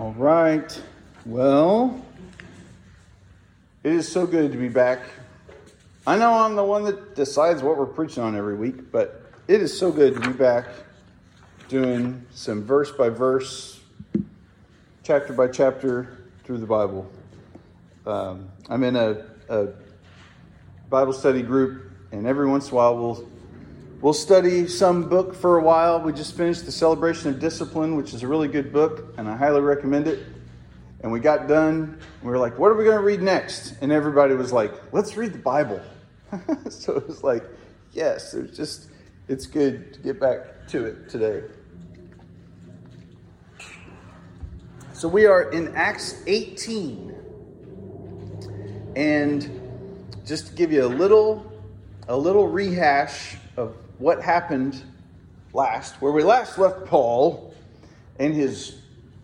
All right. Well, it is so good to be back. I know I'm the one that decides what we're preaching on every week, but it is so good to be back doing some verse by verse, chapter by chapter through the Bible. Um, I'm in a, a Bible study group, and every once in a while we'll We'll study some book for a while. We just finished The Celebration of Discipline, which is a really good book, and I highly recommend it. And we got done, we were like, what are we going to read next? And everybody was like, let's read the Bible. so it was like, yes, it's just, it's good to get back to it today. So we are in Acts 18. And just to give you a little, a little rehash what happened last, where we last left Paul and his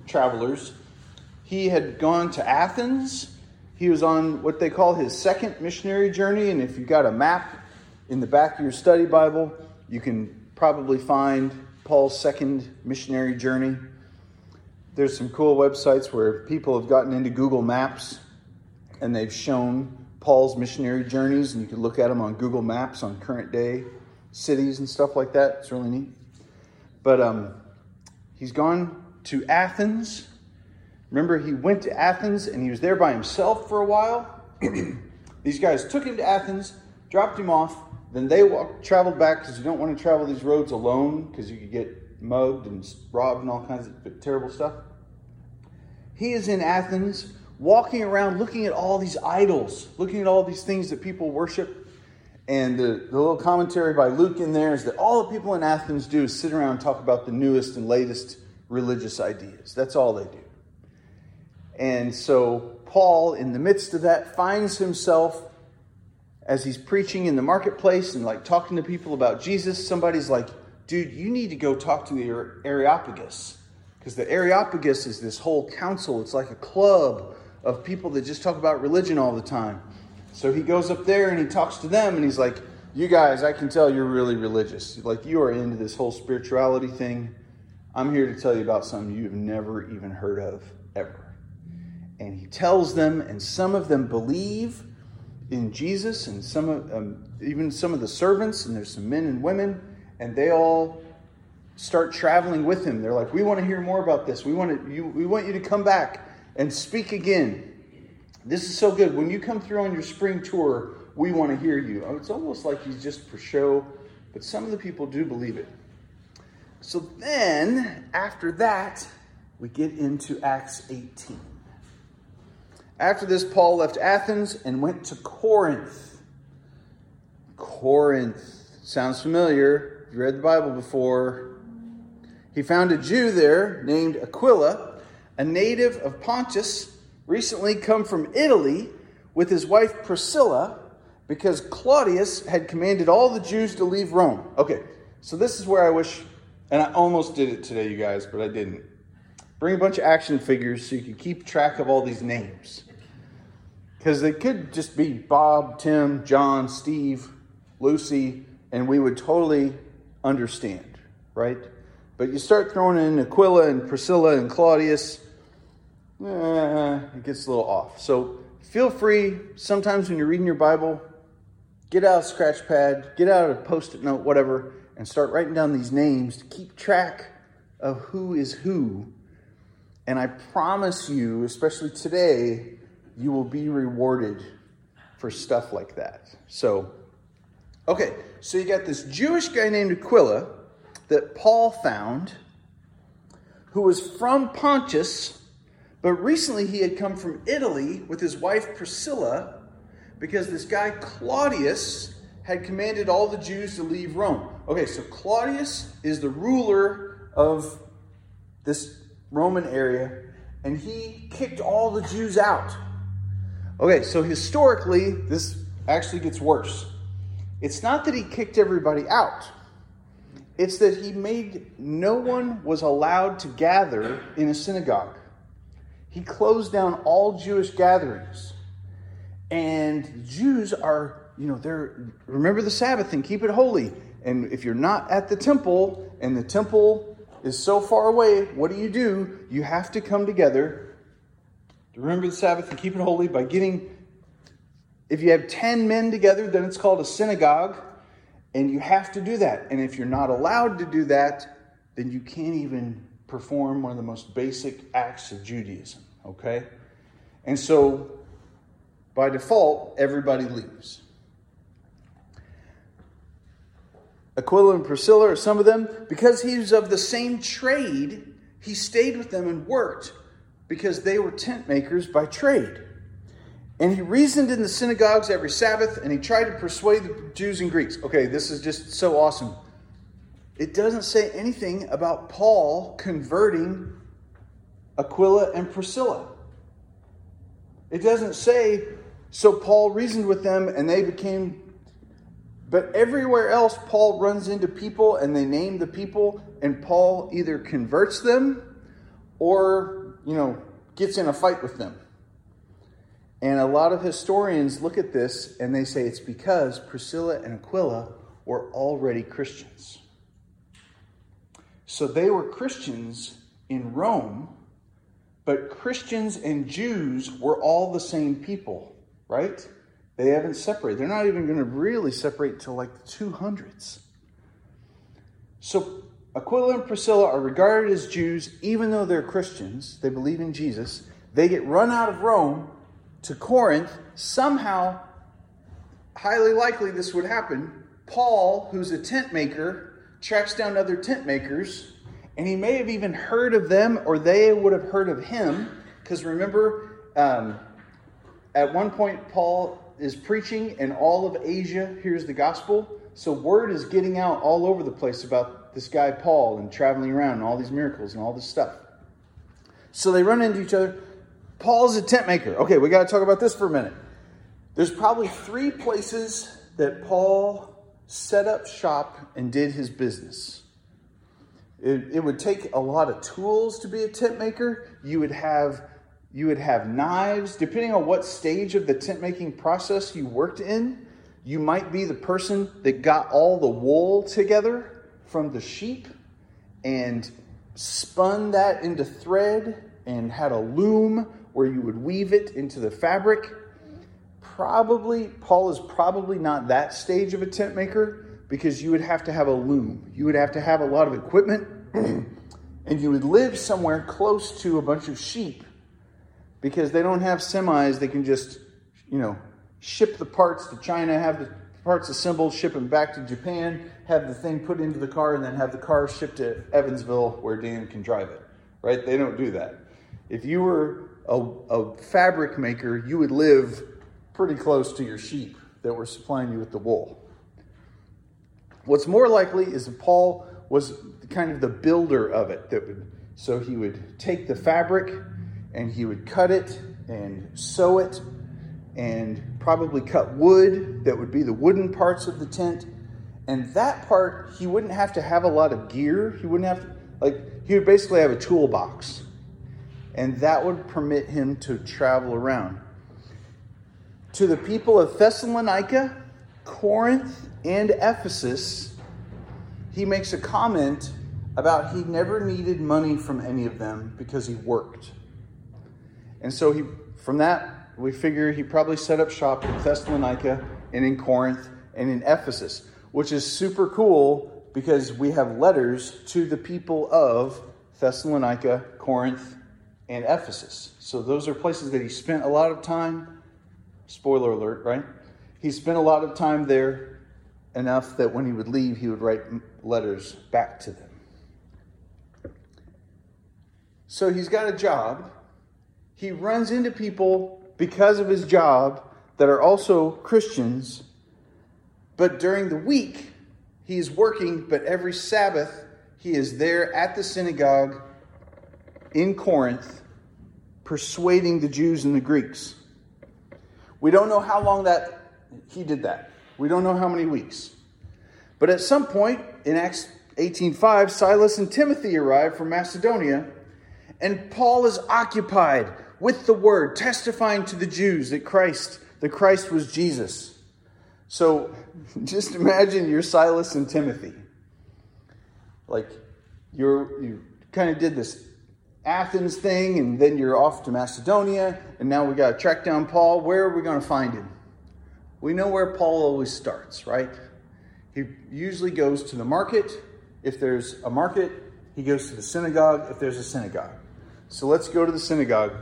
travelers. He had gone to Athens. He was on what they call his second missionary journey. And if you've got a map in the back of your study Bible, you can probably find Paul's second missionary journey. There's some cool websites where people have gotten into Google Maps and they've shown Paul's missionary journeys, and you can look at them on Google Maps on current day cities and stuff like that. It's really neat. But um, he's gone to Athens. Remember, he went to Athens and he was there by himself for a while. these guys took him to Athens, dropped him off. Then they walked, traveled back because you don't want to travel these roads alone because you could get mugged and robbed and all kinds of terrible stuff. He is in Athens, walking around looking at all these idols, looking at all these things that people worship and the, the little commentary by Luke in there is that all the people in Athens do is sit around and talk about the newest and latest religious ideas. That's all they do. And so Paul, in the midst of that, finds himself as he's preaching in the marketplace and like talking to people about Jesus. Somebody's like, dude, you need to go talk to the Areopagus. Because the Areopagus is this whole council, it's like a club of people that just talk about religion all the time. So he goes up there and he talks to them and he's like, You guys, I can tell you're really religious. Like, you are into this whole spirituality thing. I'm here to tell you about something you've never even heard of ever. And he tells them, and some of them believe in Jesus, and some of um, even some of the servants, and there's some men and women, and they all start traveling with him. They're like, "We want to hear more about this. We want to, you, we want you to come back and speak again." This is so good. When you come through on your spring tour, we want to hear you. Oh, it's almost like he's just for show, but some of the people do believe it. So then, after that, we get into Acts 18. After this, Paul left Athens and went to Corinth. Corinth. Sounds familiar. You read the Bible before. He found a Jew there named Aquila, a native of Pontus recently come from Italy with his wife Priscilla because Claudius had commanded all the Jews to leave Rome. Okay, so this is where I wish, and I almost did it today, you guys, but I didn't. Bring a bunch of action figures so you can keep track of all these names. Because they could just be Bob, Tim, John, Steve, Lucy, and we would totally understand, right? But you start throwing in Aquila and Priscilla and Claudius, eh, it gets a little off. So feel free, sometimes when you're reading your Bible, get out a scratch pad, get out a post it note, whatever, and start writing down these names to keep track of who is who. And I promise you, especially today, you will be rewarded for stuff like that. So, okay, so you got this Jewish guy named Aquila that Paul found who was from Pontus but recently he had come from Italy with his wife Priscilla because this guy Claudius had commanded all the Jews to leave Rome. Okay, so Claudius is the ruler of this Roman area, and he kicked all the Jews out. Okay, so historically, this actually gets worse. It's not that he kicked everybody out, it's that he made no one was allowed to gather in a synagogue. He closed down all Jewish gatherings. And Jews are, you know, they're, remember the Sabbath and keep it holy. And if you're not at the temple and the temple is so far away, what do you do? You have to come together to remember the Sabbath and keep it holy by getting, if you have 10 men together, then it's called a synagogue, and you have to do that. And if you're not allowed to do that, then you can't even perform one of the most basic acts of Judaism, okay? And so, by default, everybody leaves. Aquila and Priscilla, or some of them, because he was of the same trade, he stayed with them and worked because they were tent makers by trade. And he reasoned in the synagogues every Sabbath and he tried to persuade the Jews and Greeks. Okay, this is just so awesome. It doesn't say anything about Paul converting Aquila and Priscilla. It doesn't say, so Paul reasoned with them and they became but everywhere else, Paul runs into people and they name the people, and Paul either converts them or, you know, gets in a fight with them. And a lot of historians look at this and they say it's because Priscilla and Aquila were already Christians. So they were Christians in Rome, but Christians and Jews were all the same people, right? They haven't separated. They're not even going to really separate until like the 200s. So Aquila and Priscilla are regarded as Jews, even though they're Christians. They believe in Jesus. They get run out of Rome to Corinth. Somehow, highly likely this would happen. Paul, who's a tent maker, tracks down other tent makers, and he may have even heard of them, or they would have heard of him. Because remember, um, at one point, Paul is preaching, and all of Asia hears the gospel. So word is getting out all over the place about this guy Paul and traveling around and all these miracles and all this stuff. So they run into each other. Paul's a tent maker. Okay, we got to talk about this for a minute. There's probably three places that Paul set up shop and did his business. It, it would take a lot of tools to be a tent maker. You would have you would have knives. Depending on what stage of the tent making process you worked in, you might be the person that got all the wool together from the sheep and spun that into thread and had a loom where you would weave it into the fabric. Probably, Paul is probably not that stage of a tent maker because you would have to have a loom. You would have to have a lot of equipment and you would live somewhere close to a bunch of sheep because they don't have semis they can just, you know, ship the parts to China, have the parts assembled, ship them back to Japan, have the thing put into the car, and then have the car shipped to Evansville where Dan can drive it. Right? They don't do that. If you were a, a fabric maker, you would live pretty close to your sheep that were supplying you with the wool. What's more likely is that Paul was kind of the builder of it. That would, so he would take the fabric and he would cut it and sew it and probably cut wood that would be the wooden parts of the tent. And that part, he wouldn't have to have a lot of gear. He wouldn't have to, like, he would basically have a toolbox. And that would permit him to travel around. To the people of Thessalonica, Corinth, and Ephesus, he makes a comment about he never needed money from any of them because he worked. And so he, from that, we figure he probably set up shop in Thessalonica and in Corinth and in Ephesus, which is super cool because we have letters to the people of Thessalonica, Corinth, and Ephesus. So those are places that he spent a lot of time. Spoiler alert, right? He spent a lot of time there enough that when he would leave, he would write letters back to them. So he's got a job he runs into people because of his job that are also Christians, but during the week, he is working, but every Sabbath, he is there at the synagogue in Corinth, persuading the Jews and the Greeks. We don't know how long that he did that. We don't know how many weeks. But at some point in Acts 18:5, Silas and Timothy arrive from Macedonia, and Paul is occupied with the word, testifying to the Jews that Christ, the Christ was Jesus. So just imagine you're Silas and Timothy. Like, you're, you kind of did this Athens thing, and then you're off to Macedonia, and now we got to track down Paul. Where are we going to find him? We know where Paul always starts, right? He usually goes to the market. If there's a market, he goes to the synagogue if there's a synagogue. So let's go to the synagogue.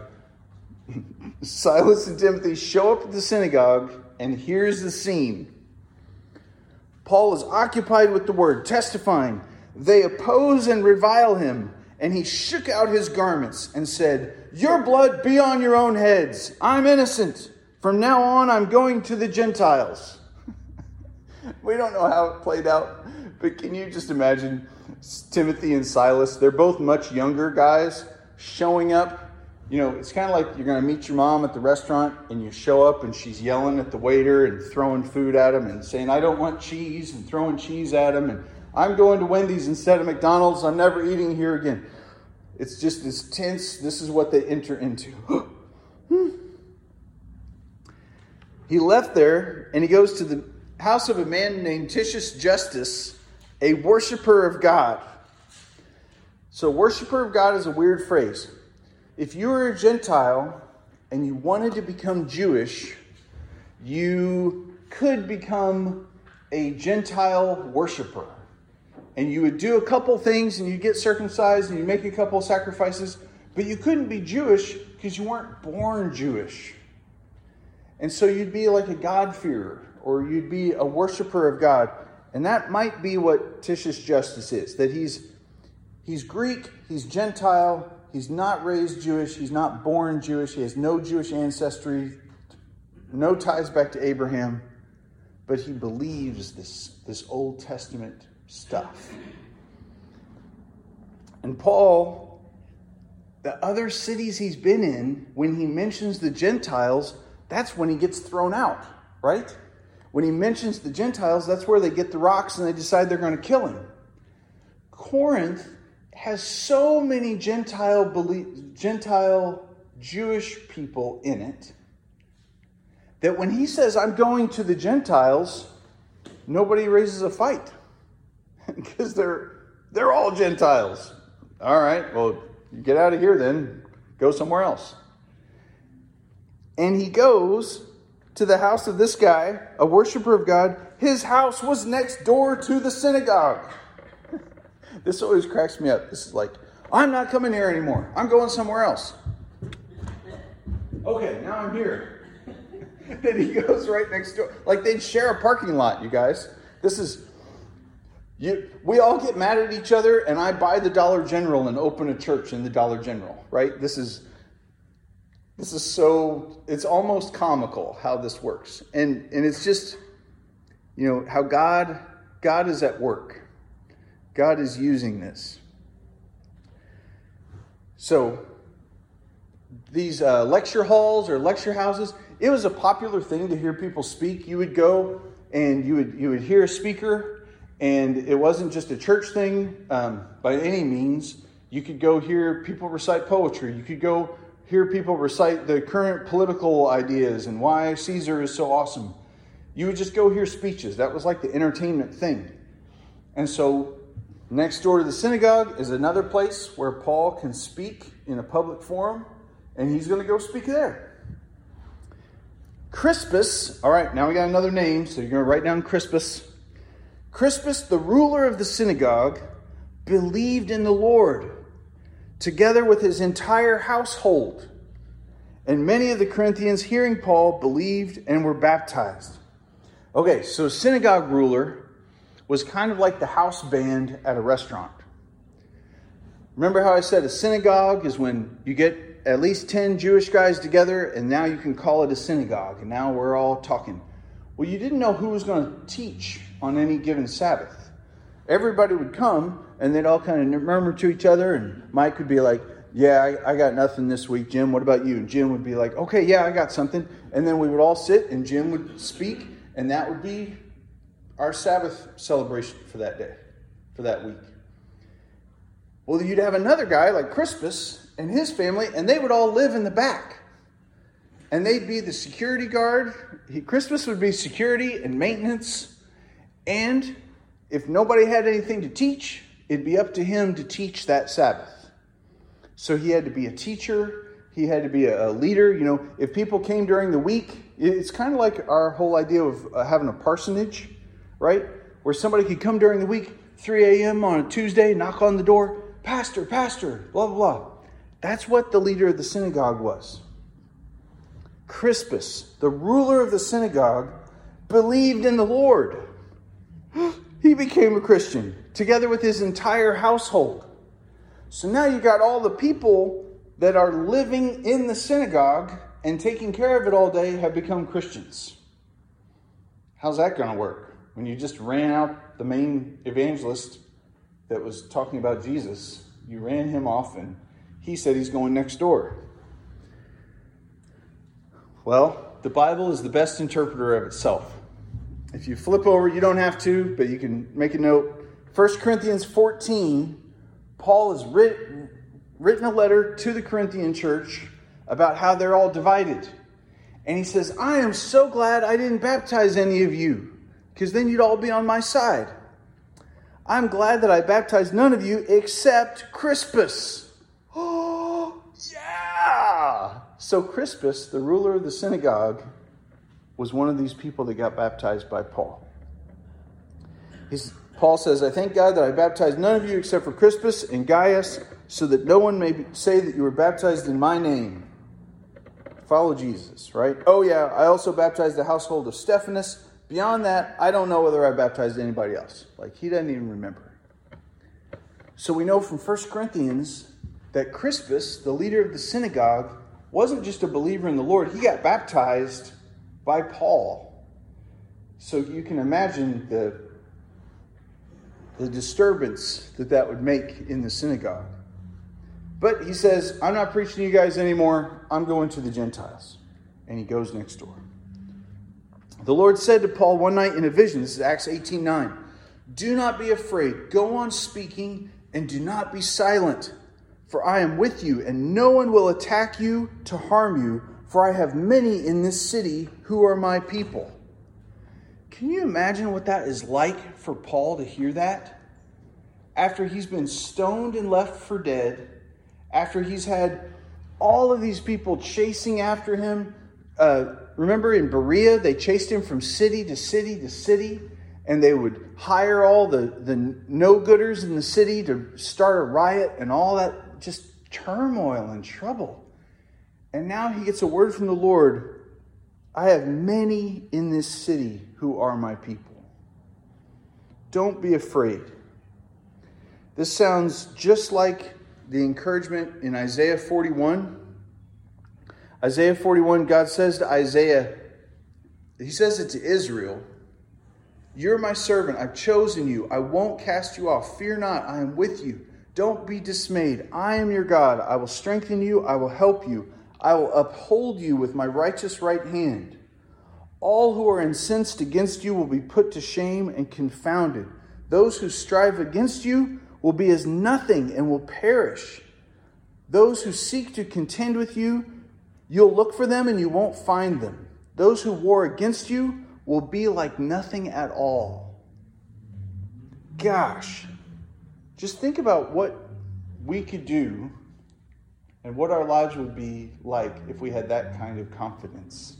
Silas and Timothy show up at the synagogue, and here's the scene. Paul is occupied with the word, testifying. They oppose and revile him, and he shook out his garments and said, Your blood be on your own heads. I'm innocent. From now on, I'm going to the Gentiles. we don't know how it played out, but can you just imagine Timothy and Silas? They're both much younger guys showing up you know, it's kind of like you're going to meet your mom at the restaurant and you show up and she's yelling at the waiter and throwing food at him and saying, I don't want cheese and throwing cheese at him and I'm going to Wendy's instead of McDonald's. I'm never eating here again. It's just this tense, this is what they enter into. he left there and he goes to the house of a man named Titius Justus, a worshiper of God. So, worshiper of God is a weird phrase if you were a Gentile and you wanted to become Jewish, you could become a Gentile worshiper. And you would do a couple things and you get circumcised and you make a couple sacrifices, but you couldn't be Jewish because you weren't born Jewish. And so you'd be like a God-fearer or you'd be a worshiper of God. And that might be what Titius Justus is that he's, he's Greek, he's Gentile, He's not raised Jewish. He's not born Jewish. He has no Jewish ancestry, no ties back to Abraham, but he believes this, this Old Testament stuff. And Paul, the other cities he's been in, when he mentions the Gentiles, that's when he gets thrown out, right? When he mentions the Gentiles, that's where they get the rocks and they decide they're going to kill him. Corinth has so many Gentile, Gentile Jewish people in it that when he says, I'm going to the Gentiles, nobody raises a fight because they're, they're all Gentiles. All right, well, get out of here then, go somewhere else. And he goes to the house of this guy, a worshiper of God. His house was next door to the synagogue. This always cracks me up. This is like, I'm not coming here anymore. I'm going somewhere else. Okay, now I'm here. then he goes right next door. Like they'd share a parking lot, you guys. This is you, we all get mad at each other, and I buy the Dollar General and open a church in the Dollar General, right? This is this is so it's almost comical how this works. And and it's just you know how God God is at work. God is using this. So, these uh, lecture halls or lecture houses, it was a popular thing to hear people speak. You would go and you would you would hear a speaker, and it wasn't just a church thing um, by any means. You could go hear people recite poetry. You could go hear people recite the current political ideas and why Caesar is so awesome. You would just go hear speeches. That was like the entertainment thing. And so Next door to the synagogue is another place where Paul can speak in a public forum, and he's going to go speak there. Crispus, all right, now we got another name, so you're going to write down Crispus. Crispus, the ruler of the synagogue, believed in the Lord, together with his entire household. And many of the Corinthians, hearing Paul, believed and were baptized. Okay, so synagogue ruler was kind of like the house band at a restaurant. Remember how I said a synagogue is when you get at least 10 Jewish guys together and now you can call it a synagogue and now we're all talking. Well, you didn't know who was going to teach on any given Sabbath. Everybody would come and they'd all kind of murmur to each other, and Mike would be like, Yeah, I, I got nothing this week. Jim, what about you? And Jim would be like, Okay, yeah, I got something. And then we would all sit and Jim would speak, and that would be our Sabbath celebration for that day, for that week. Well, you'd have another guy like Crispus and his family, and they would all live in the back. And they'd be the security guard. He, Crispus would be security and maintenance. And if nobody had anything to teach, it'd be up to him to teach that Sabbath. So he had to be a teacher, he had to be a, leader. You know, if people came during the week, it's kind of like our whole idea of uh, having a parsonage, right? Where somebody could come during the week, 3 a.m. on a Tuesday, knock on the door, Pastor, Pastor, blah, blah, blah. That's what the leader of the synagogue was. Crispus, the ruler of the synagogue, believed in the Lord. He became a Christian together with his entire household. So now you got all the people that are living in the synagogue and taking care of it all day have become Christians. How's that going to work? When you just ran out the main evangelist that was talking about Jesus, you ran him off and he said he's going next door. Well, the Bible is the best interpreter of itself. If you flip over, you don't have to, but you can make a note. 1 Corinthians 14 Paul has writ, written a letter to the Corinthian church about how they're all divided. And he says, I am so glad I didn't baptize any of you, because then you'd all be on my side. I'm glad that I baptized none of you except Crispus. Oh, yeah! So Crispus, the ruler of the synagogue, was one of these people that got baptized by Paul. He's, Paul says, I thank God that I baptized none of you except for Crispus and Gaius, so that no one may say that you were baptized in my name. Follow Jesus, right? Oh, yeah, I also baptized the household of Stephanus. Beyond that, I don't know whether I baptized anybody else. Like, he doesn't even remember. So we know from 1 Corinthians that Crispus, the leader of the synagogue, wasn't just a believer in the Lord, he got baptized by Paul. So you can imagine the the disturbance that that would make in the synagogue. But he says, I'm not preaching to you guys anymore. I'm going to the Gentiles. And he goes next door. The Lord said to Paul one night in a vision, this is Acts 18 9, Do not be afraid. Go on speaking and do not be silent. For I am with you, and no one will attack you to harm you, for I have many in this city who are my people. Can you imagine what that is like for Paul to hear that? After he's been stoned and left for dead, after he's had all of these people chasing after him. Uh, remember in Berea, they chased him from city to city to city, and they would hire all the, the no gooders in the city to start a riot and all that just turmoil and trouble. And now he gets a word from the Lord I have many in this city who are my people. Don't be afraid. This sounds just like the encouragement in Isaiah 41. Isaiah 41, God says to Isaiah, He says it to Israel, You're my servant. I've chosen you. I won't cast you off. Fear not. I am with you. Don't be dismayed. I am your God. I will strengthen you. I will help you. I will uphold you with my righteous right hand. All who are incensed against you will be put to shame and confounded. Those who strive against you will be as nothing and will perish. Those who seek to contend with you, you'll look for them and you won't find them. Those who war against you will be like nothing at all. Gosh, just think about what we could do and what our lives would be like if we had that kind of confidence.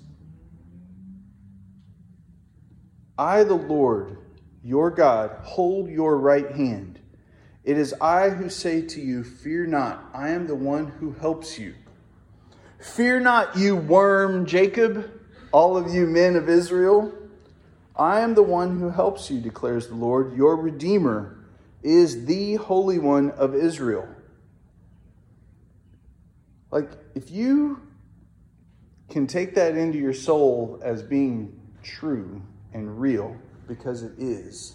I, the Lord, your God, hold your right hand. It is I who say to you, Fear not, I am the one who helps you. Fear not, you worm Jacob, all of you men of Israel. I am the one who helps you, declares the Lord. Your Redeemer is the Holy One of Israel. Like, if you can take that into your soul as being true and real, because it is,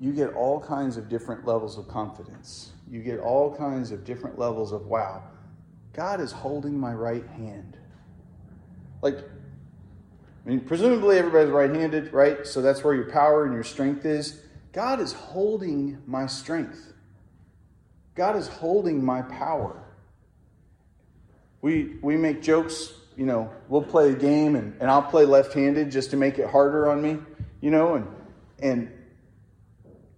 you get all kinds of different levels of confidence. You get all kinds of different levels of, wow, God is holding my right hand. Like, I mean, presumably everybody's right handed, right? So that's where your power and your strength is. God is holding my strength. God is holding my power. We, we make jokes, you know, we'll play a game and, and I'll play left handed just to make it harder on me, you know, and, and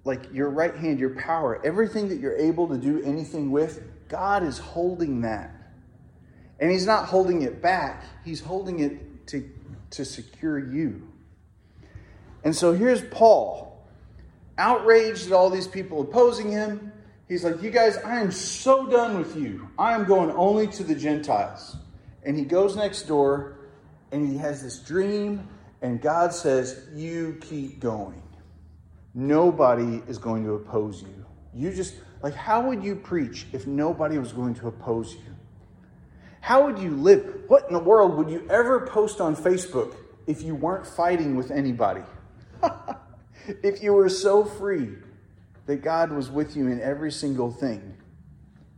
like your right hand, your power, everything that you're able to do anything with, God is holding that. And He's not holding it back, He's holding it to, to secure you. And so here's Paul, outraged at all these people opposing him. He's like, You guys, I am so done with you. I am going only to the Gentiles. And he goes next door and he has this dream, and God says, You keep going. Nobody is going to oppose you. You just, like, how would you preach if nobody was going to oppose you? How would you live? What in the world would you ever post on Facebook if you weren't fighting with anybody? if you were so free that God was with you in every single thing.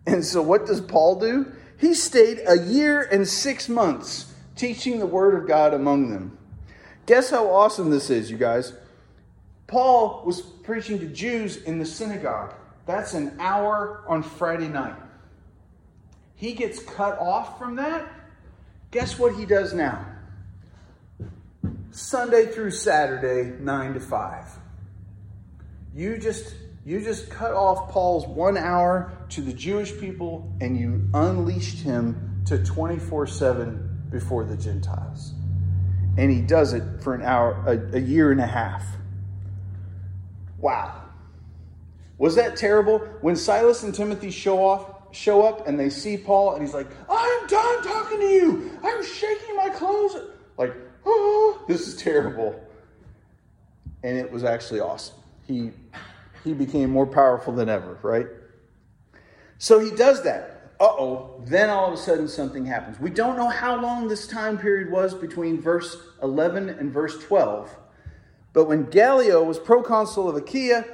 And so, what does Paul do? He stayed a year and six months teaching the word of God among them. Guess how awesome this is, you guys? Paul was preaching to Jews in the synagogue. That's an hour on Friday night. He gets cut off from that. Guess what he does now? Sunday through Saturday, 9 to 5. You just you just cut off Paul's 1 hour to the Jewish people and you unleashed him to 24/7 before the Gentiles. And he does it for an hour a, a year and a half. Wow. Was that terrible? When Silas and Timothy show off, show up and they see Paul and he's like, I'm done talking to you. I'm shaking my clothes. Like, oh, this is terrible. And it was actually awesome. He he became more powerful than ever, right? So he does that. Uh oh. Then all of a sudden something happens. We don't know how long this time period was between verse 11 and verse 12. But when Gallio was proconsul of Achaia,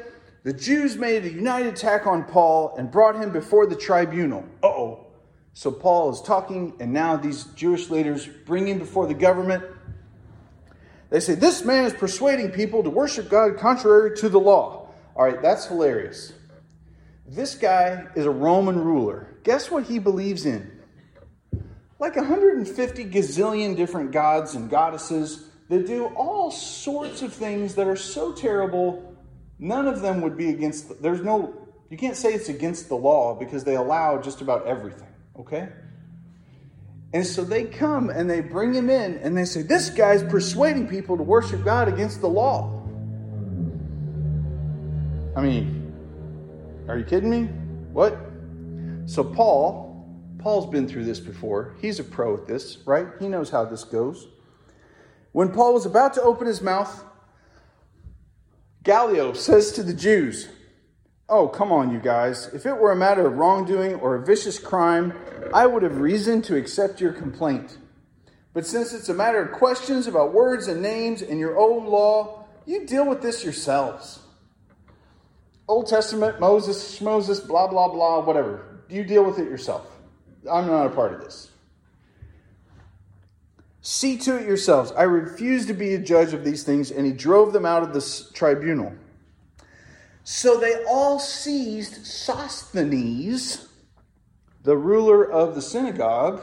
the Jews made a united attack on Paul and brought him before the tribunal. Uh oh. So Paul is talking, and now these Jewish leaders bring him before the government. They say, This man is persuading people to worship God contrary to the law. All right, that's hilarious. This guy is a Roman ruler. Guess what he believes in? Like 150 gazillion different gods and goddesses that do all sorts of things that are so terrible, none of them would be against, there's no, you can't say it's against the law because they allow just about everything, okay? And so they come and they bring him in and they say, This guy's persuading people to worship God against the law. I mean, are you kidding me? What? So Paul, Paul's been through this before. He's a pro at this, right? He knows how this goes. When Paul was about to open his mouth, Gallio says to the Jews, Oh, come on, you guys. If it were a matter of wrongdoing or a vicious crime, I would have reason to accept your complaint. But since it's a matter of questions about words and names and your own law, you deal with this yourselves. Old Testament, Moses, Moses, blah, blah, blah, whatever. You deal with it yourself. I'm not a part of this. See to it yourselves. I refuse to be a judge of these things. And he drove them out of the tribunal. So they all seized Sosthenes, the ruler of the synagogue,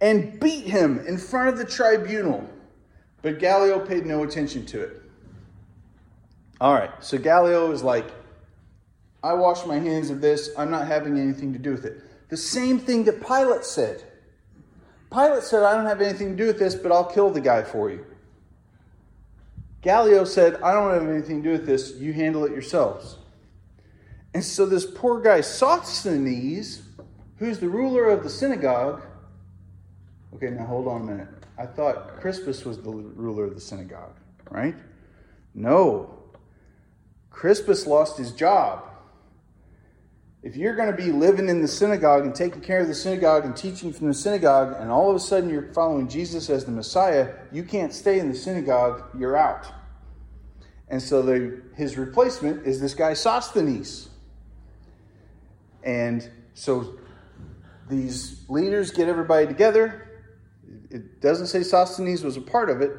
and beat him in front of the tribunal. But Gallio paid no attention to it. All right, so Gallio is like, I wash my hands of this. I'm not having anything to do with it. The same thing that Pilate said. Pilate said, I don't have anything to do with this, but I'll kill the guy for you. Gallio said, I don't have anything to do with this. You handle it yourselves. And so this poor guy, Sosthenes, who's the ruler of the synagogue. Okay, now hold on a minute. I thought Crispus was the ruler of the synagogue, right? No. Crispus lost his job if you're going to be living in the synagogue and taking care of the synagogue and teaching from the synagogue, and all of a sudden you're following Jesus as the Messiah, you can't stay in the synagogue, you're out. And so the, his replacement is this guy Sosthenes. And so these leaders get everybody together. It doesn't say Sosthenes was a part of it.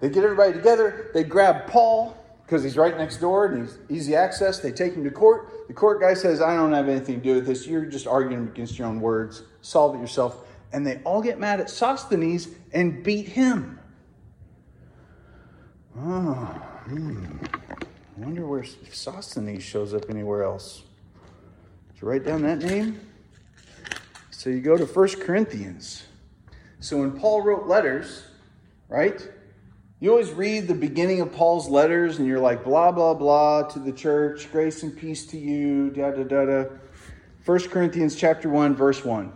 They get everybody together, they grab Paul because he's right next door and he's easy access. They take him to court. The court guy says, I don't have anything to do with this. You're just arguing against your own words. Solve it yourself. And they all get mad at Sosthenes and beat him. Oh, hmm. I wonder where if Sosthenes shows up anywhere else. Did you write down that name? So you go to First Corinthians. So when Paul wrote letters, right? You always read the beginning of Paul's letters and you're like, blah, blah, blah to the church, grace and peace to you, da, da, da, da. 1 Corinthians chapter 1, verse 1.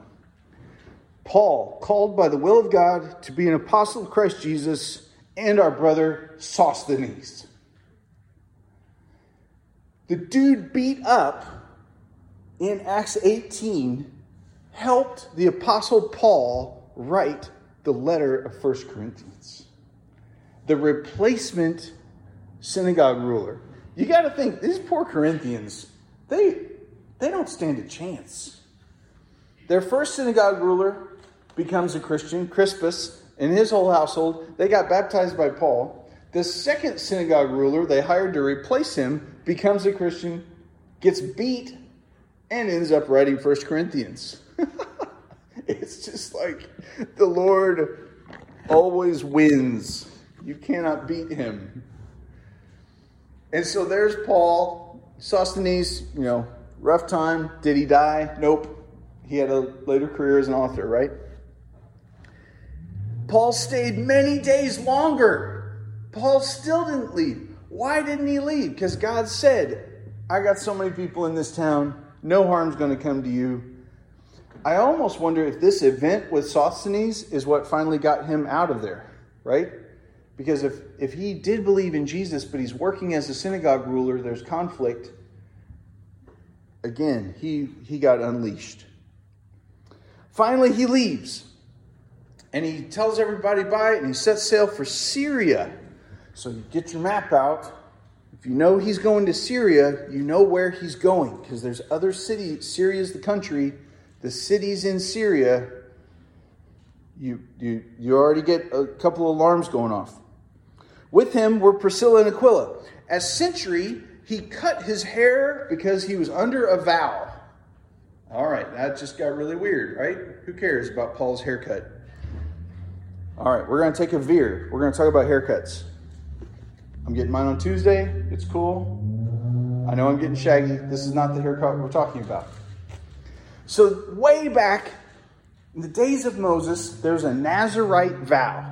Paul, called by the will of God to be an apostle of Christ Jesus, and our brother Sosthenes. The dude beat up in Acts 18 helped the apostle Paul write the letter of 1 Corinthians. The replacement synagogue ruler. You got to think these poor Corinthians, they they don't stand a chance. Their first synagogue ruler becomes a Christian, Crispus, and his whole household. They got baptized by Paul. The second synagogue ruler they hired to replace him becomes a Christian, gets beat, and ends up writing First Corinthians. it's just like the Lord always wins. You cannot beat him. And so there's Paul, Sosthenes, you know, rough time. Did he die? Nope. He had a later career as an author, right? Paul stayed many days longer. Paul still didn't leave. Why didn't he leave? Because God said, I got so many people in this town, no harm's going to come to you. I almost wonder if this event with Sosthenes is what finally got him out of there, right? Because if, if he did believe in Jesus, but he's working as a synagogue ruler, there's conflict. Again, he, he got unleashed. Finally, he leaves and he tells everybody by it and he sets sail for Syria. So you get your map out. If you know he's going to Syria, you know where he's going because there's other cities. Syria's the country. The cities in Syria, you, you, you already get a couple of alarms going off. With him were Priscilla and Aquila. As Cenchreae, he cut his hair because he was under a vow. All right, that just got really weird, right? Who cares about Paul's haircut? All right, we're going to take a veer. We're going to talk about haircuts. I'm getting mine on Tuesday. It's cool. I know I'm getting shaggy. This is not the haircut we're talking about. So, way back in the days of Moses, there's a Nazarite vow.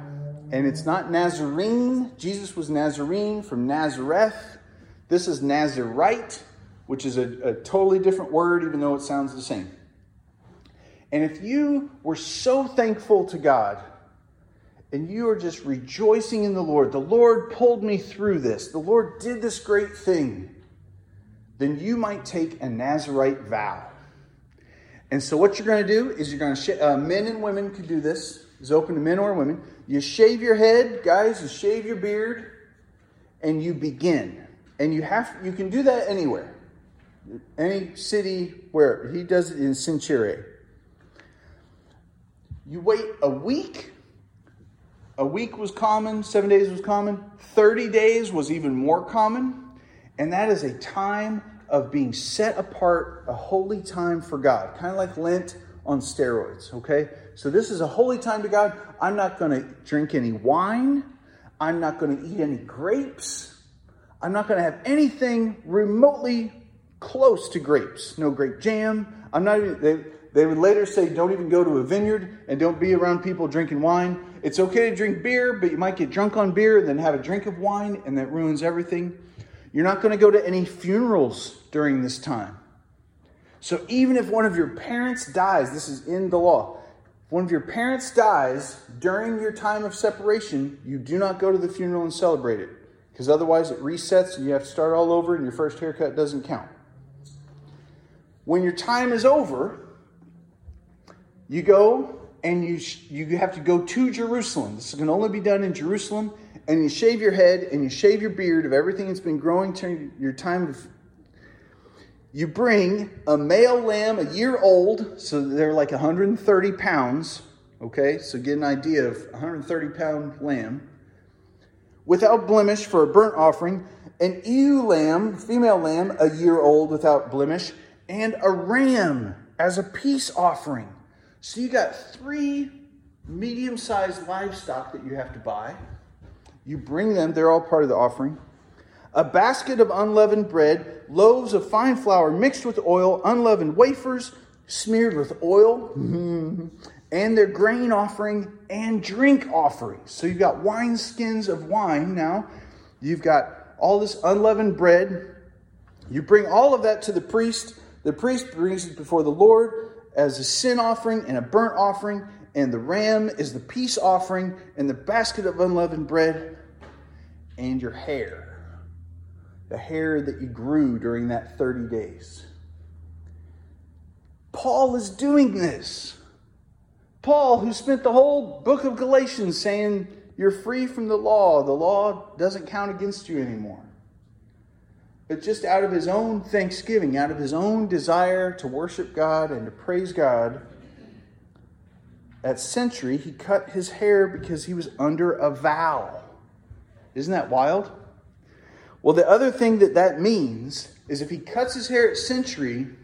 And it's not Nazarene. Jesus was Nazarene from Nazareth. This is Nazarite, which is a, a totally different word, even though it sounds the same. And if you were so thankful to God and you are just rejoicing in the Lord, the Lord pulled me through this, the Lord did this great thing, then you might take a Nazarite vow. And so, what you're going to do is you're going to, sh- uh, men and women can do this, is open to men or women. You shave your head, guys, you shave your beard, and you begin. And you have you can do that anywhere. Any city where he does it in Cenchreae. You wait a week. A week was common, seven days was common, 30 days was even more common. And that is a time of being set apart, a holy time for God, kind of like Lent on steroids, okay? So this is a holy time to God. I'm not going to drink any wine. I'm not going to eat any grapes. I'm not going to have anything remotely close to grapes. No grape jam. I'm not even, they, they would later say, don't even go to a vineyard and don't be around people drinking wine. It's okay to drink beer, but you might get drunk on beer and then have a drink of wine, and that ruins everything. You're not going to go to any funerals during this time. So even if one of your parents dies, this is in the law. If one of your parents dies during your time of separation, you do not go to the funeral and celebrate it because otherwise it resets and you have to start all over and your first haircut doesn't count. When your time is over, you go and you, you have to go to Jerusalem. This can only be done in Jerusalem. And you shave your head and you shave your beard of everything that's been growing during your time of. You bring a male lamb, a year old, so they're like 130 pounds. Okay, so get an idea of 130 pound lamb without blemish for a burnt offering, an ewe lamb, female lamb, a year old without blemish, and a ram as a peace offering. So you got three medium sized livestock that you have to buy. You bring them, they're all part of the offering. A basket of unleavened bread, loaves of fine flour mixed with oil, unleavened wafers smeared with oil, and their grain offering and drink offering. So you've got wine skins of wine now. You've got all this unleavened bread. You bring all of that to the priest. The priest brings it before the Lord as a sin offering and a burnt offering, and the ram is the peace offering, and the basket of unleavened bread, and your hair. The hair that you grew during that 30 days. Paul is doing this. Paul, who spent the whole book of Galatians saying, You're free from the law, the law doesn't count against you anymore. But just out of his own thanksgiving, out of his own desire to worship God and to praise God, at Cenchreae, he cut his hair because he was under a vow. Isn't that wild? Well, the other thing that that means is if he cuts his hair at Cenchreae,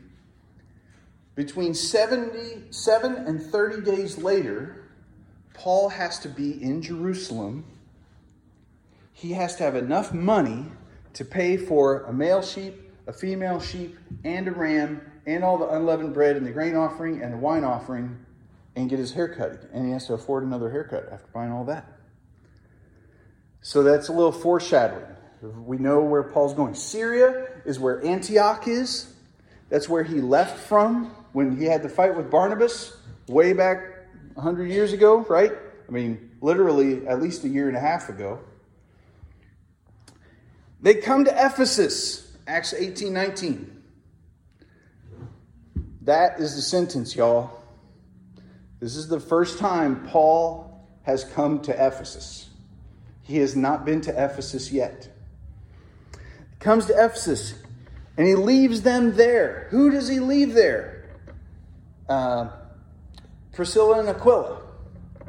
between 77 and 30 days later, Paul has to be in Jerusalem. He has to have enough money to pay for a male sheep, a female sheep, and a ram, and all the unleavened bread and the grain offering and the wine offering, and get his hair cut. And he has to afford another haircut after buying all that. So that's a little foreshadowing. We know where Paul's going. Syria is where Antioch is. That's where he left from when he had the fight with Barnabas way back 100 years ago, right? I mean, literally at least a year and a half ago. They come to Ephesus, Acts 18 19. That is the sentence, y'all. This is the first time Paul has come to Ephesus. He has not been to Ephesus yet. Comes to Ephesus and he leaves them there. Who does he leave there? uh, Priscilla and Aquila,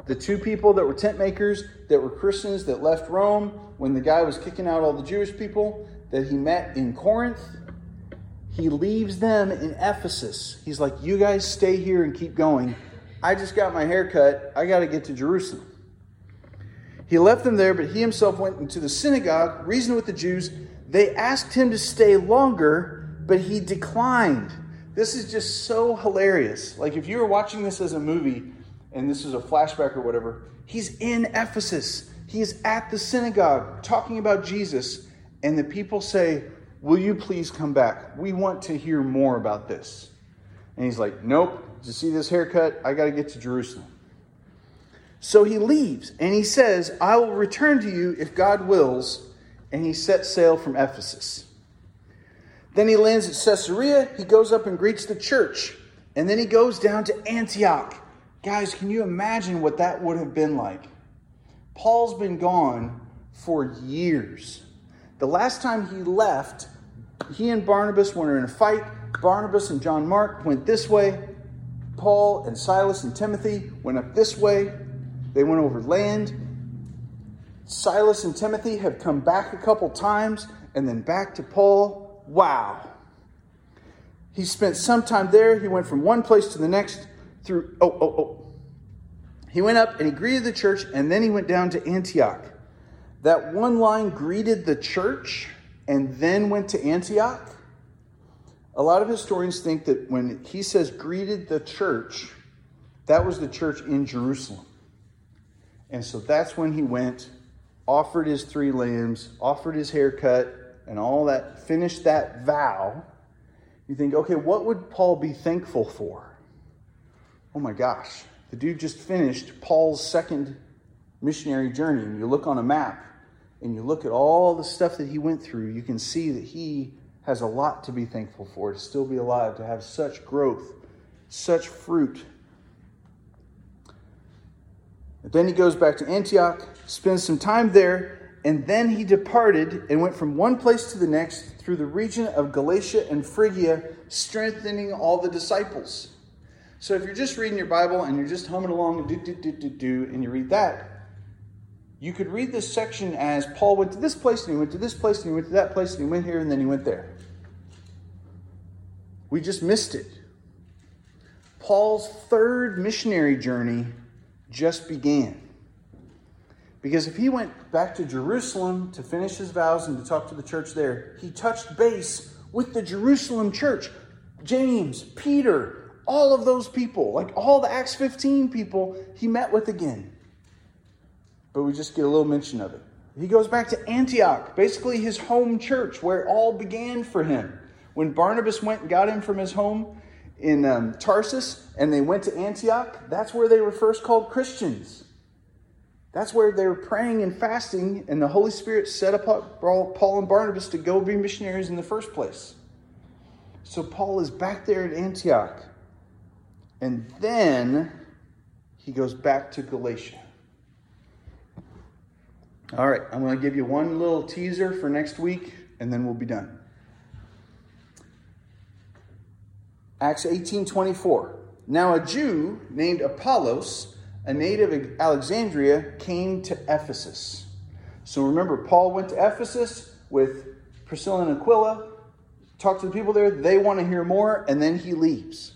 the two people that were tent makers, that were Christians, that left Rome when the guy was kicking out all the Jewish people, that he met in Corinth. He leaves them in Ephesus. He's like, You guys stay here and keep going. I just got my hair cut. I got to get to Jerusalem. He left them there, but he himself went into the synagogue, reasoned with the Jews. They asked him to stay longer, but he declined. This is just so hilarious. Like if you were watching this as a movie and this is a flashback or whatever, he's in Ephesus. He is at the synagogue talking about Jesus, and the people say, Will you please come back? We want to hear more about this. And he's like, Nope. Did you see this haircut? I got to get to Jerusalem. So he leaves and he says, I will return to you if God wills. And he sets sail from Ephesus. Then he lands at Caesarea. He goes up and greets the church. And then he goes down to Antioch. Guys, can you imagine what that would have been like? Paul's been gone for years. The last time he left, he and Barnabas were in a fight. Barnabas and John Mark went this way. Paul and Silas and Timothy went up this way. They went over land. Silas and Timothy have come back a couple times and then back to Paul. Wow. He spent some time there. He went from one place to the next through, oh, oh, oh. He went up and he greeted the church, and then he went down to Antioch. That one line greeted the church and then went to Antioch. A lot of historians think that when he says greeted the church, that was the church in Jerusalem. And so that's when he went, offered his three lambs, offered his haircut, and all that, finished that vow, you think, okay, what would Paul be thankful for? Oh my gosh, the dude just finished Paul's second missionary journey. And you look on a map and you look at all the stuff that he went through, you can see that he has a lot to be thankful for, to still be alive, to have such growth, such fruit. But then he goes back to Antioch, spends some time there, and then he departed and went from one place to the next through the region of Galatia and Phrygia, strengthening all the disciples. So if you're just reading your Bible and you're just humming along do, do, do, do, do, and you read that, you could read this section as Paul went to this place and he went to this place and he went to that place and he went here and then he went there. We just missed it. Paul's third missionary journey just began Because if he went back to Jerusalem to finish his vows and to talk to the church there, he touched base with the Jerusalem church. James, Peter, all of those people, like all the Acts 15 people, he met with again. But we just get a little mention of it. He goes back to Antioch, basically his home church, where it all began for him. When Barnabas went and got him from his home in um, Tarsus and they went to Antioch, that's where they were first called Christians. That's where they were praying and fasting, and the Holy Spirit set up Paul and Barnabas to go be missionaries in the first place. So Paul is back there at Antioch. And then he goes back to Galatia. All right, I'm going to give you one little teaser for next week, and then we'll be done. Acts 18:24. Now a Jew named Apollos, a native of Alexandria, came to Ephesus. So remember, Paul went to Ephesus with Priscilla and Aquila, talked to the people there. They want to hear more, and then he leaves.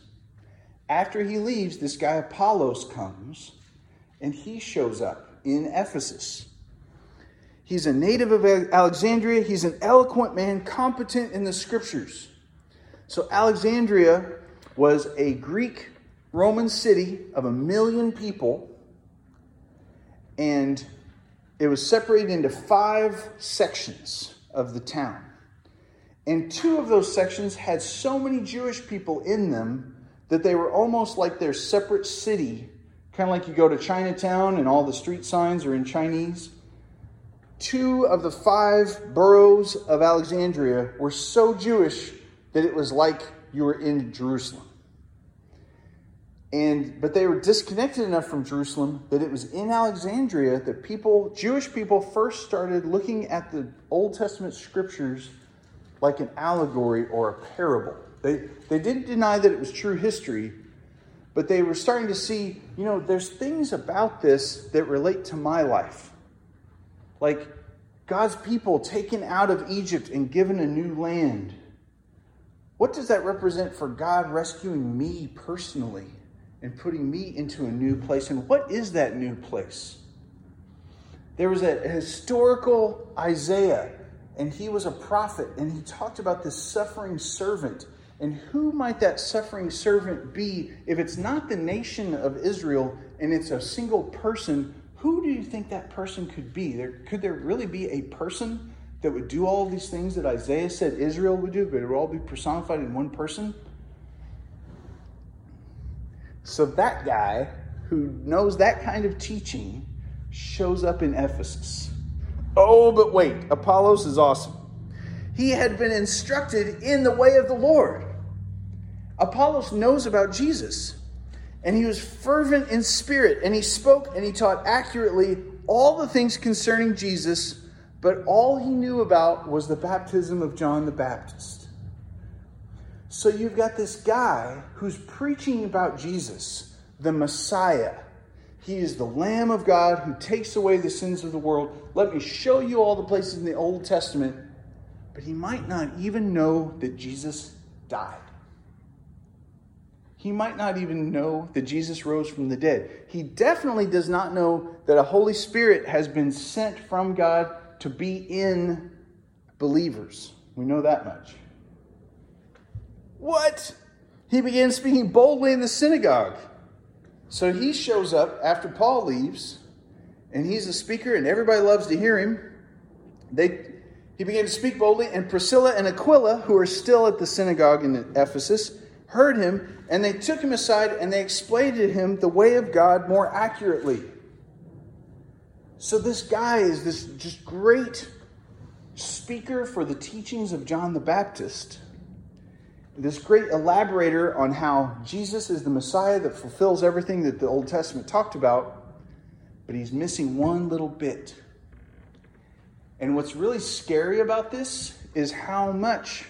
After he leaves, this guy Apollos comes, and he shows up in Ephesus. He's a native of Alexandria. He's an eloquent man, competent in the scriptures. So, Alexandria was a Greek Roman city of a million people, and it was separated into five sections of the town. And two of those sections had so many Jewish people in them that they were almost like their separate city, kind of like you go to Chinatown and all the street signs are in Chinese. Two of the five boroughs of Alexandria were so Jewish that it was like you were in Jerusalem. And but they were disconnected enough from Jerusalem that it was in Alexandria that people, Jewish people, first started looking at the Old Testament scriptures like an allegory or a parable. They they didn't deny that it was true history, but they were starting to see, you know, there's things about this that relate to my life. Like God's people taken out of Egypt and given a new land what does that represent for God rescuing me personally and putting me into a new place? And what is that new place? There was a historical Isaiah, and he was a prophet, and he talked about this suffering servant. And who might that suffering servant be if it's not the nation of Israel and it's a single person? Who do you think that person could be? There, could there really be a person that would do all these things that Isaiah said Israel would do, but it would all be personified in one person. So that guy who knows that kind of teaching shows up in Ephesus. Oh, but wait, Apollos is awesome. He had been instructed in the way of the Lord. Apollos knows about Jesus, and he was fervent in spirit, and he spoke and he taught accurately all the things concerning Jesus but all he knew about was the baptism of John the Baptist. So you've got this guy who's preaching about Jesus, the Messiah. He is the Lamb of God who takes away the sins of the world. Let me show you all the places in the Old Testament. But he might not even know that Jesus died. He might not even know that Jesus rose from the dead. He definitely does not know that a Holy Spirit has been sent from God to be in believers. We know that much. What? He began speaking boldly in the synagogue. So he shows up after Paul leaves, and he's a speaker, and everybody loves to hear him. They, he began to speak boldly, and Priscilla and Aquila, who are still at the synagogue in Ephesus, heard him, and they took him aside and they explained to him the way of God more accurately. So, this guy is this just great speaker for the teachings of John the Baptist, this great elaborator on how Jesus is the Messiah that fulfills everything that the Old Testament talked about, but he's missing one little bit. And what's really scary about this is how much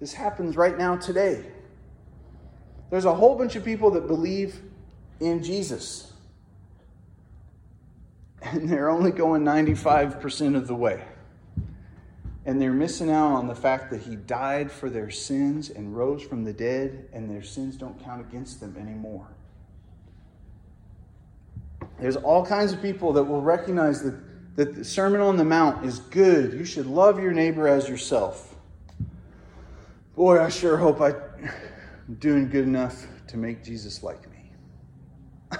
this happens right now today. There's a whole bunch of people that believe in Jesus and they're only going 95% of the way. And they're missing out on the fact that he died for their sins and rose from the dead, and their sins don't count against them anymore. There's all kinds of people that will recognize that, that the Sermon on the Mount is good. You should love your neighbor as yourself. Boy, I sure hope I'm doing good enough to make Jesus like me.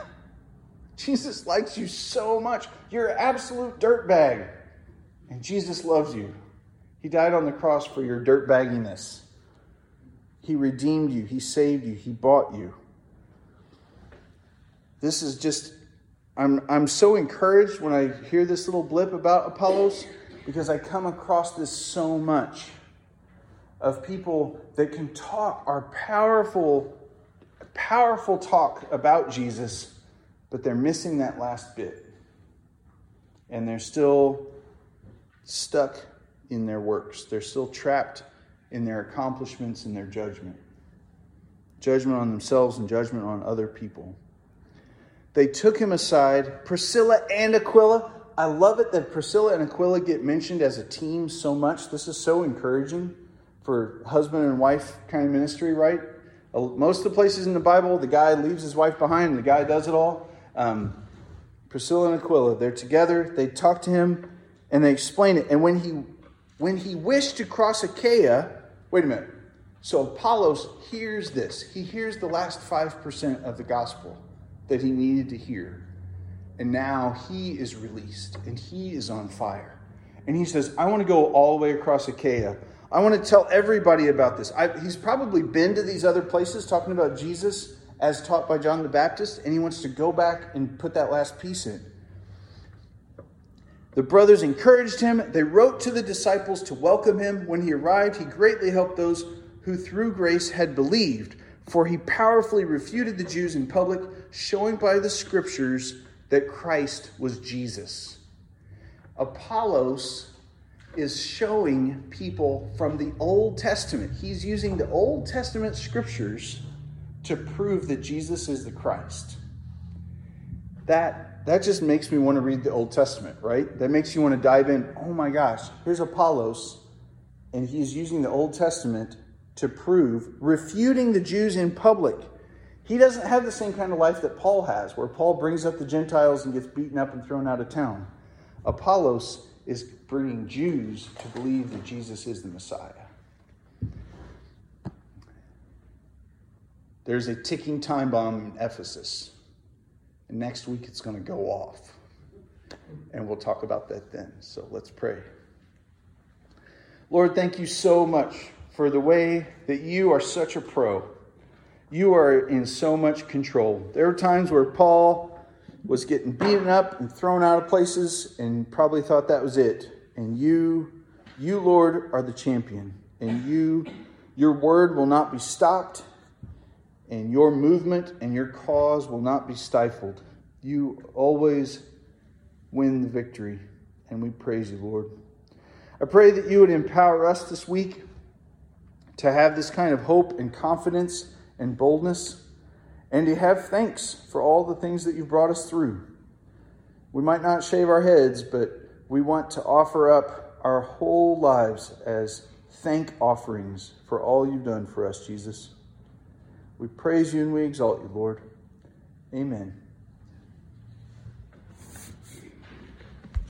Jesus likes you so much. You're an absolute dirtbag. And Jesus loves you. He died on the cross for your dirt bagginess. He redeemed you, He saved you, He bought you. This is just, I'm, I'm so encouraged when I hear this little blip about Apollos because I come across this so much of people that can talk, are powerful, powerful talk about Jesus, but they're missing that last bit. And they're still stuck in their works. They're still trapped in their accomplishments and their judgment. Judgment on themselves and judgment on other people. They took him aside, Priscilla and Aquila. I love it that Priscilla and Aquila get mentioned as a team so much. This is so encouraging for husband and wife kind of ministry, right? Most of the places in the Bible, the guy leaves his wife behind and the guy does it all. Um, Priscilla and Aquila, they're together. They talk to him and they explain it. And when he when he wished to cross Achaia, wait a minute. So Apollos hears this. He hears the last 5% of the gospel that he needed to hear. And now he is released and he is on fire. And he says, I want to go all the way across Achaia. I want to tell everybody about this. I, he's probably been to these other places talking about Jesus as taught by John the Baptist, and he wants to go back and put that last piece in. The brothers encouraged him. They wrote to the disciples to welcome him. When he arrived, he greatly helped those who through grace had believed, for he powerfully refuted the Jews in public, showing by the scriptures that Christ was Jesus. Apollos is showing people from the Old Testament. He's using the Old Testament scriptures to prove that Jesus is the Christ. That that just makes me want to read the Old Testament, right? That makes you want to dive in. Oh my gosh, here's Apollos, and he's using the Old Testament to prove, refuting the Jews in public. He doesn't have the same kind of life that Paul has, where Paul brings up the Gentiles and gets beaten up and thrown out of town. Apollos is bringing Jews to believe that Jesus is the Messiah. There's a ticking time bomb in Ephesus. And next week it's going to go off. And we'll talk about that then. So let's pray. Lord, thank you so much for the way that you are such a pro. You are in so much control. There are times where Paul was getting beaten up and thrown out of places and probably thought that was it. And you, you, Lord, are the champion. And you, your word will not be stopped and your movement and your cause will not be stifled. You always win the victory, and we praise you, Lord. I pray that you would empower us this week to have this kind of hope and confidence and boldness, and to have thanks for all the things that you've brought us through. We might not shave our heads, but we want to offer up our whole lives as thank offerings for all you've done for us, Jesus. We praise you and we exalt you, Lord. Amen.